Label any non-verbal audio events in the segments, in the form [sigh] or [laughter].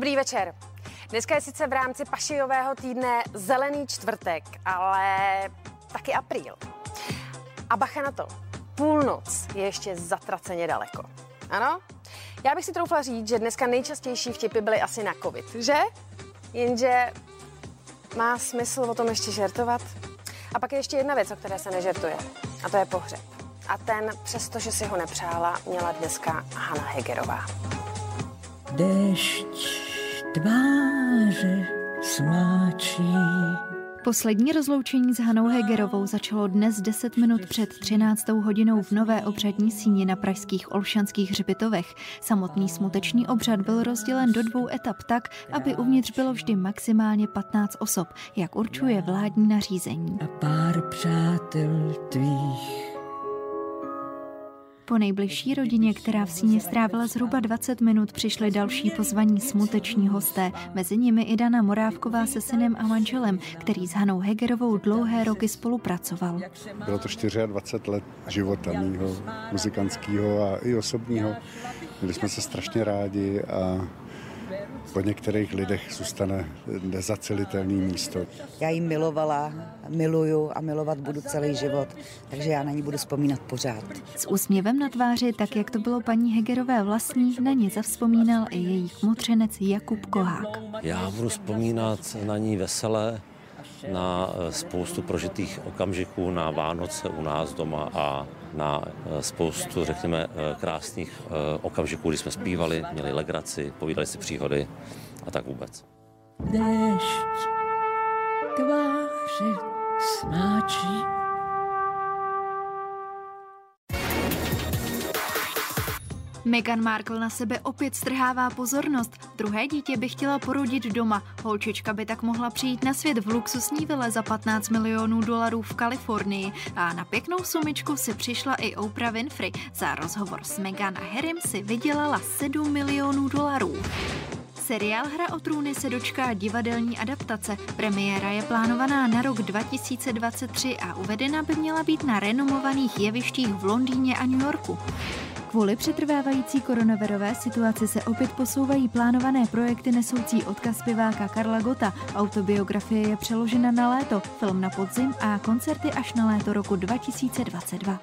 Dobrý večer. Dneska je sice v rámci pašijového týdne zelený čtvrtek, ale taky apríl. A bacha na to, půlnoc je ještě zatraceně daleko. Ano? Já bych si troufla říct, že dneska nejčastější vtipy byly asi na covid, že? Jenže má smysl o tom ještě žertovat? A pak je ještě jedna věc, o které se nežertuje. A to je pohřeb. A ten, přestože si ho nepřála, měla dneska Hanna Hegerová. Dešť tváře smáčí. Poslední rozloučení s Hanou Hegerovou začalo dnes 10 minut před 13. hodinou v nové obřadní síni na pražských Olšanských hřbitovech. Samotný smutečný obřad byl rozdělen do dvou etap tak, aby uvnitř bylo vždy maximálně 15 osob, jak určuje vládní nařízení. A pár přátel tvých po nejbližší rodině, která v síni strávila zhruba 20 minut, přišli další pozvaní smuteční hosté. Mezi nimi i Dana Morávková se synem a manželem, který s Hanou Hegerovou dlouhé roky spolupracoval. Bylo to 24 let života mýho muzikantského a i osobního. Byli jsme se strašně rádi a po některých lidech zůstane nezacelitelný místo. Já ji milovala, miluju a milovat budu celý život, takže já na ní budu vzpomínat pořád. S úsměvem na tváři, tak jak to bylo paní Hegerové vlastní, na ní zavzpomínal i jejich mutřenec Jakub Kohák. Já budu vzpomínat na ní veselé, na spoustu prožitých okamžiků na Vánoce u nás doma a na eh, spoustu, řekněme, eh, krásných okamžiků, kdy jsme zpívali, měli legraci, povídali si příhody a tak vůbec. Dešť tváři smáčí Meghan Markle na sebe opět strhává pozornost. Druhé dítě by chtěla porodit doma. Holčička by tak mohla přijít na svět v luxusní vile za 15 milionů dolarů v Kalifornii. A na pěknou sumičku si přišla i Oprah Winfrey. Za rozhovor s Meghan a Harrym si vydělala 7 milionů dolarů. Seriál Hra o trůny se dočká divadelní adaptace. Premiéra je plánovaná na rok 2023 a uvedena by měla být na renomovaných jevištích v Londýně a New Yorku. Kvůli přetrvávající koronavirové situaci se opět posouvají plánované projekty nesoucí odkaz zpěváka Karla Gota. Autobiografie je přeložena na léto, film na podzim a koncerty až na léto roku 2022.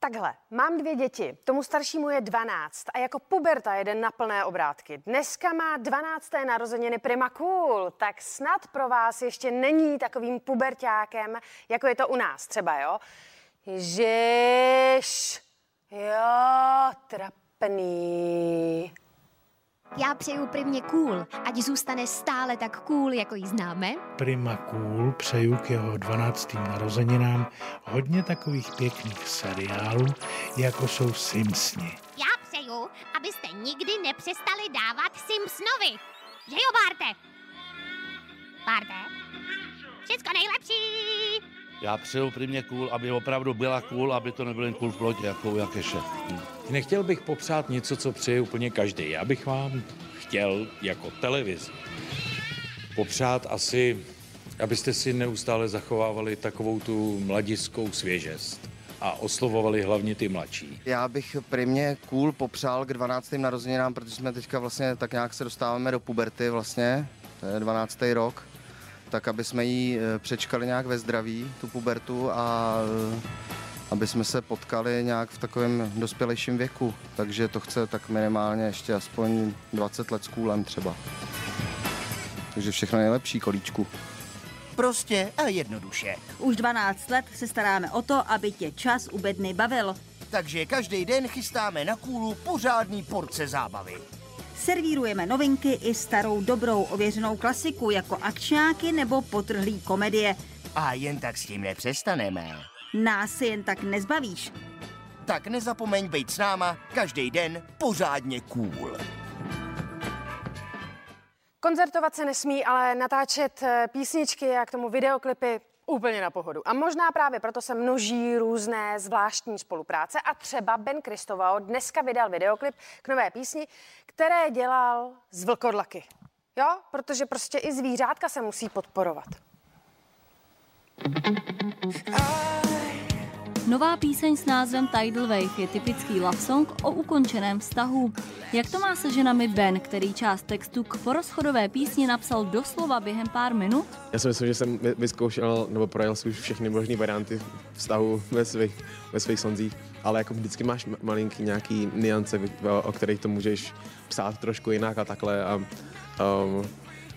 Takhle, mám dvě děti, tomu staršímu je 12 a jako puberta jede na plné obrátky. Dneska má 12. narozeniny Prima Cool, tak snad pro vás ještě není takovým pubertákem, jako je to u nás třeba, jo? Ježiš, jo, trapný. Já přeju Primě cool, ať zůstane stále tak cool, jako ji známe. Prima cool přeju k jeho 12. narozeninám hodně takových pěkných seriálů, jako jsou Simpsoni. Já přeju, abyste nikdy nepřestali dávat Simpsonovi. Že jo, Barte? Barte? Všecko nejlepší! Já přeju primě cool, aby opravdu byla cool, aby to nebyl jen cool v plotě, jako u Jakeše. Hm. Nechtěl bych popřát něco, co přeje úplně každý. Já bych vám chtěl jako televizi popřát asi, abyste si neustále zachovávali takovou tu mladiskou svěžest a oslovovali hlavně ty mladší. Já bych primě cool popřál k 12. narozeninám, protože jsme teďka vlastně tak nějak se dostáváme do puberty vlastně, to je 12. rok tak aby jsme ji eh, přečkali nějak ve zdraví, tu pubertu a eh, aby jsme se potkali nějak v takovém dospělejším věku. Takže to chce tak minimálně ještě aspoň 20 let s kůlem třeba. Takže všechno nejlepší kolíčku. Prostě a jednoduše. Už 12 let se staráme o to, aby tě čas u bedny bavil. Takže každý den chystáme na kůlu pořádný porce zábavy. Servírujeme novinky i starou dobrou ověřenou klasiku jako akčňáky nebo potrhlý komedie. A jen tak s tím nepřestaneme. Nás si jen tak nezbavíš. Tak nezapomeň být s náma každý den pořádně cool. Koncertovat se nesmí, ale natáčet eh, písničky a k tomu videoklipy Úplně na pohodu. A možná právě proto se množí různé zvláštní spolupráce a třeba Ben Kristovao dneska vydal videoklip k nové písni, které dělal z vlkodlaky. Jo, protože prostě i zvířátka se musí podporovat. Nová píseň s názvem Tidal Wave je typický love song o ukončeném vztahu. Jak to má se ženami Ben, který část textu k porozchodové písni napsal doslova během pár minut? Já si myslím, že jsem vyzkoušel nebo projel si už všechny možné varianty vztahu ve svých, ve svých sonzích, ale jako vždycky máš malinký nějaký niance, o kterých to můžeš psát trošku jinak a takhle a um,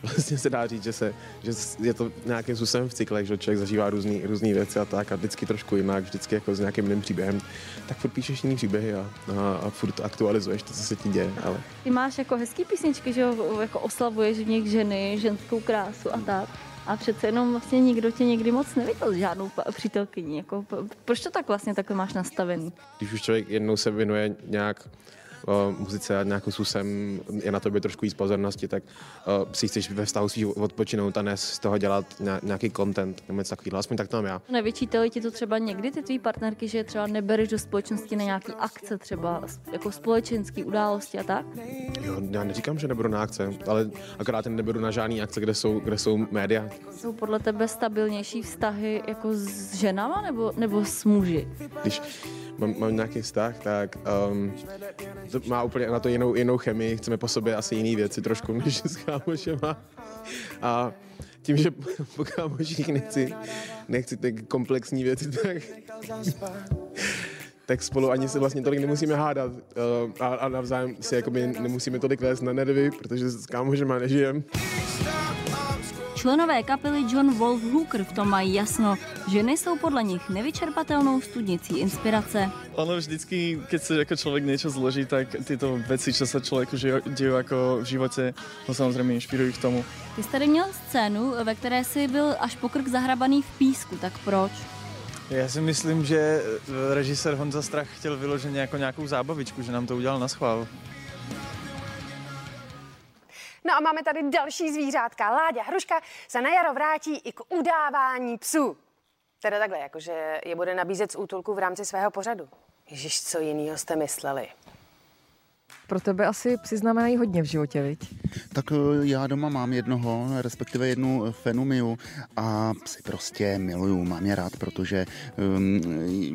vlastně se dá říct, že, se, že je to nějakým způsobem v cyklech, že člověk zažívá různý, různý věci a tak a vždycky trošku jinak, vždycky jako s nějakým jiným příběhem, tak furt píšeš jiný příběhy a, a, a furt aktualizuješ to, co se ti děje. Ale... Ty máš jako hezký písničky, že jo, jako oslavuješ v nich ženy, ženskou krásu a tak. A přece jenom vlastně nikdo tě někdy moc neviděl žádnou přítelkyni. Jako, proč to tak vlastně takhle máš nastavený? Když už člověk jednou se věnuje nějak muzice a nějakou způsobem je na tobě trošku víc pozornosti, tak uh, si chceš ve vztahu svých odpočinout a ne z toho dělat nějaký content nebo něco takového. Aspoň tak to mám já. Nevyčítali ti to třeba někdy ty tvý partnerky, že třeba nebereš do společnosti na nějaký akce, třeba jako společenský události a tak? Jo, já neříkám, že nebudu na akce, ale akorát neberu na žádný akce, kde jsou, kde jsou média. Jsou podle tebe stabilnější vztahy jako s ženama nebo, nebo s muži? Když mám, mám nějaký vztah, tak um, to má úplně na to jinou, jinou chemii, chceme po sobě asi jiné věci trošku, [laughs] než s kámošema. A tím, že po kámoších nechci, nechci ty komplexní věci, tak, tak spolu ani se vlastně tolik nemusíme hádat uh, a, a navzájem si jakoby nemusíme tolik vést na nervy, protože s kámošema nežijeme. Členové kapely John Wolf Hooker v tom mají jasno. Ženy jsou podle nich nevyčerpatelnou studnicí inspirace. Ono vždycky, keď se jako člověk něco zloží, tak tyto věci, co se člověku dějí jako v životě, ho samozřejmě inspirují k tomu. Ty jsi tady měl scénu, ve které jsi byl až pokrk zahrabaný v písku, tak proč? Já si myslím, že režisér Honza Strach chtěl vyloženě jako nějakou zábavičku, že nám to udělal na schvál. No a máme tady další zvířátka. Láďa Hruška se na jaro vrátí i k udávání psů. Teda takhle, jakože je bude nabízet z útulku v rámci svého pořadu. Ježiš, co jiného jste mysleli? Pro tebe asi psi znamenají hodně v životě, viď? Tak eh, já doma mám jednoho, respektive jednu fenumiu a psy prostě miluju, mám je rád, protože um,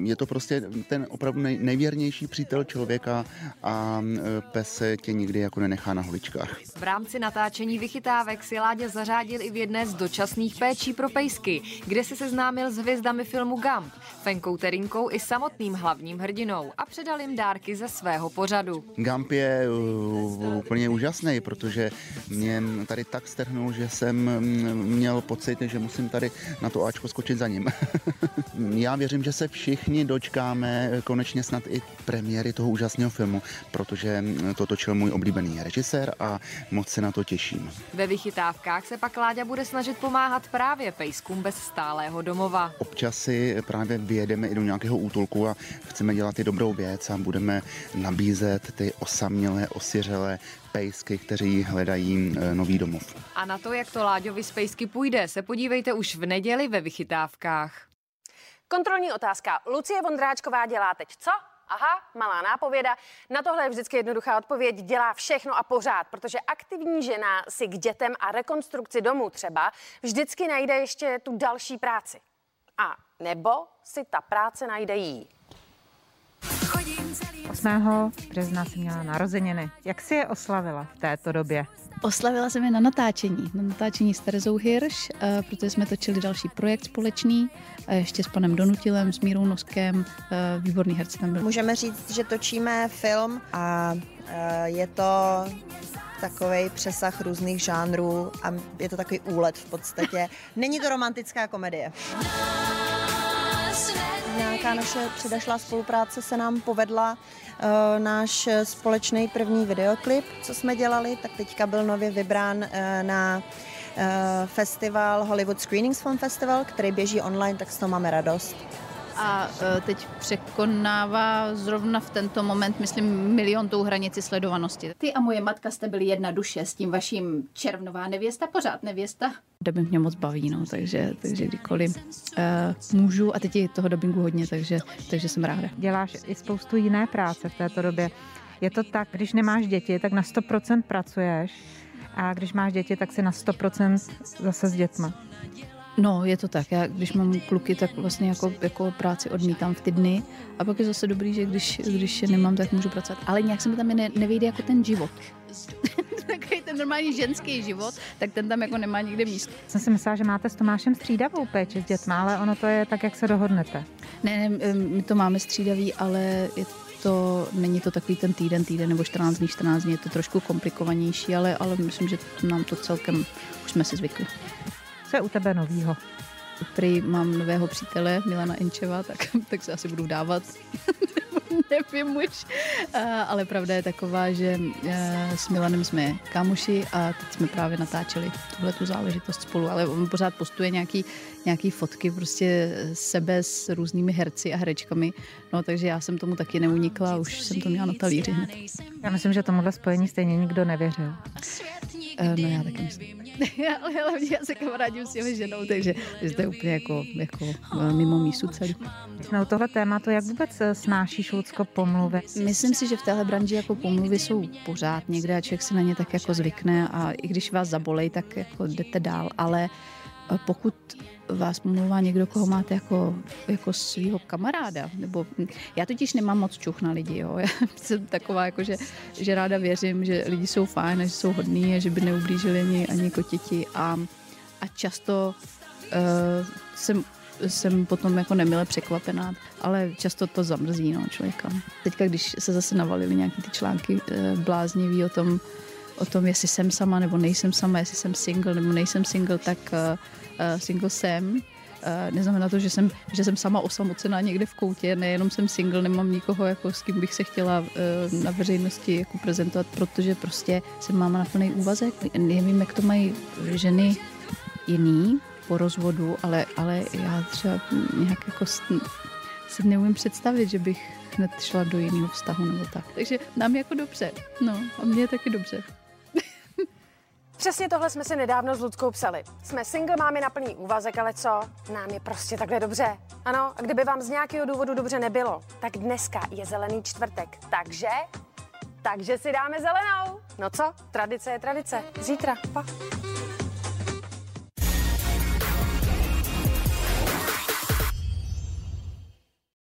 je to prostě ten opravdu nej, nejvěrnější přítel člověka a eh, pes tě nikdy jako nenechá na holičkách. V rámci natáčení vychytávek si Ládě zařádil i v jedné z dočasných péčí pro pejsky, kde se seznámil s hvězdami filmu Gump, Fenkou Terinkou i samotným hlavním hrdinou a předal jim dárky ze svého pořadu. Gump je uh, úplně úžasný, protože mě tady tak strhnul, že jsem mm, měl pocit, že musím tady na to Ačko skočit za ním. [laughs] Já věřím, že se všichni dočkáme konečně snad i premiéry toho úžasného filmu, protože to točil můj oblíbený režisér a moc se na to těším. Ve vychytávkách se pak Láďa bude snažit pomáhat právě pejskům bez stálého domova. Občas si právě vyjedeme i do nějakého útulku a chceme dělat i dobrou věc a budeme nabízet ty osamělé, osiřelé pejsky, kteří hledají e, nový domov. A na to, jak to Láďovi z pejsky půjde, se podívejte už v neděli ve vychytávkách. Kontrolní otázka. Lucie Vondráčková dělá teď co? Aha, malá nápověda. Na tohle je vždycky jednoduchá odpověď. Dělá všechno a pořád, protože aktivní žena si k dětem a rekonstrukci domu třeba vždycky najde ještě tu další práci. A nebo si ta práce najde jí. 8. března jsem měla narozeniny. Jak si je oslavila v této době? Oslavila jsem je na natáčení, na natáčení s Terezou Hirš, eh, protože jsme točili další projekt společný, a ještě s panem Donutilem, s Mírou Noskem, eh, výborný herci tam byl. Můžeme říct, že točíme film a eh, je to takový přesah různých žánrů a je to takový úlet v podstatě. Není to romantická komedie. Nějaká naše předešlá spolupráce se nám povedla. E, náš společný první videoklip, co jsme dělali, tak teďka byl nově vybrán e, na e, festival Hollywood Screenings Film Festival, který běží online, tak s toho máme radost a e, teď překonává zrovna v tento moment, myslím, milion tou hranici sledovanosti. Ty a moje matka jste byli jedna duše s tím vaším červnová nevěsta, pořád nevěsta. Dubbing mě moc baví, no, takže, takže kdykoliv uh, můžu a teď je toho dubbingu hodně, takže, takže jsem ráda. Děláš i spoustu jiné práce v této době. Je to tak, když nemáš děti, tak na 100% pracuješ a když máš děti, tak si na 100% zase s dětma. No, je to tak. Já, když mám kluky, tak vlastně jako, jako práci odmítám v ty dny. A pak je zase dobrý, že když, když je nemám, tak můžu pracovat. Ale nějak se mi tam ne, nevejde jako ten život. [laughs] Takový ten normální ženský život, tak ten tam jako nemá nikde místo. Jsem si myslela, že máte s Tomášem střídavou péči s dětma, ale ono to je tak, jak se dohodnete. Ne, ne, my to máme střídavý, ale je to, není to takový ten týden, týden nebo 14 dní, 14 dní, je to trošku komplikovanější, ale, ale myslím, že nám to celkem, už jsme si zvykli. Co je u tebe novýho? Prý mám nového přítele, Milana Enčeva, tak, [laughs] tak se asi budu dávat. [laughs] Nevím už. Ale pravda je taková, že s Milanem jsme kámoši a teď jsme právě natáčeli tuhle tu záležitost spolu, ale on pořád postuje nějaký, nějaký fotky prostě sebe s různými herci a herečkami, no takže já jsem tomu taky neunikla už jsem to měla na talíři hned. Já myslím, že tomuhle spojení stejně nikdo nevěřil. No já taky myslím. [laughs] ale hlavně já se kamarádím s těmi ženou, takže, je úplně jako, jako mimo mísu celý. No tohle tématu, jak vůbec eh, snášíš Lucko pomluvy? Myslím si, že v téhle branži jako pomluvy jsou pořád někde a člověk se na ně tak jako zvykne a i když vás zabolej, tak jako jdete dál, ale eh, pokud vás pomlouvá někdo, koho máte jako, jako svého kamaráda. Nebo, já totiž nemám moc čuch na lidi. Jo. [laughs] Já jsem taková, jako, že, že ráda věřím, že lidi jsou fajn, že jsou hodní a že by neublížili ani, ani kotěti. A, a často uh, jsem jsem potom jako nemile překvapená, ale často to zamrzí no, člověka. Teďka, když se zase navalily nějaké ty články e, bláznivý o tom, o tom, jestli jsem sama nebo nejsem sama, jestli jsem single nebo nejsem single, tak uh, single jsem. Uh, neznamená to, že jsem, že jsem sama osamocená někde v koutě, nejenom jsem single, nemám nikoho, jako s kým bych se chtěla uh, na veřejnosti jako prezentovat, protože prostě jsem máma na plný úvazek. Nevím, jak to mají ženy jiný po rozvodu, ale, ale já třeba nějak jako si neumím představit, že bych hned šla do jiného vztahu nebo tak. Takže nám je jako dobře. No a mně je taky dobře. Přesně tohle jsme si nedávno s Ludskou psali. Jsme single, máme na plný úvazek, ale co? Nám je prostě takhle dobře. Ano, a kdyby vám z nějakého důvodu dobře nebylo, tak dneska je zelený čtvrtek. Takže, takže si dáme zelenou. No co? Tradice je tradice. Zítra. Pa.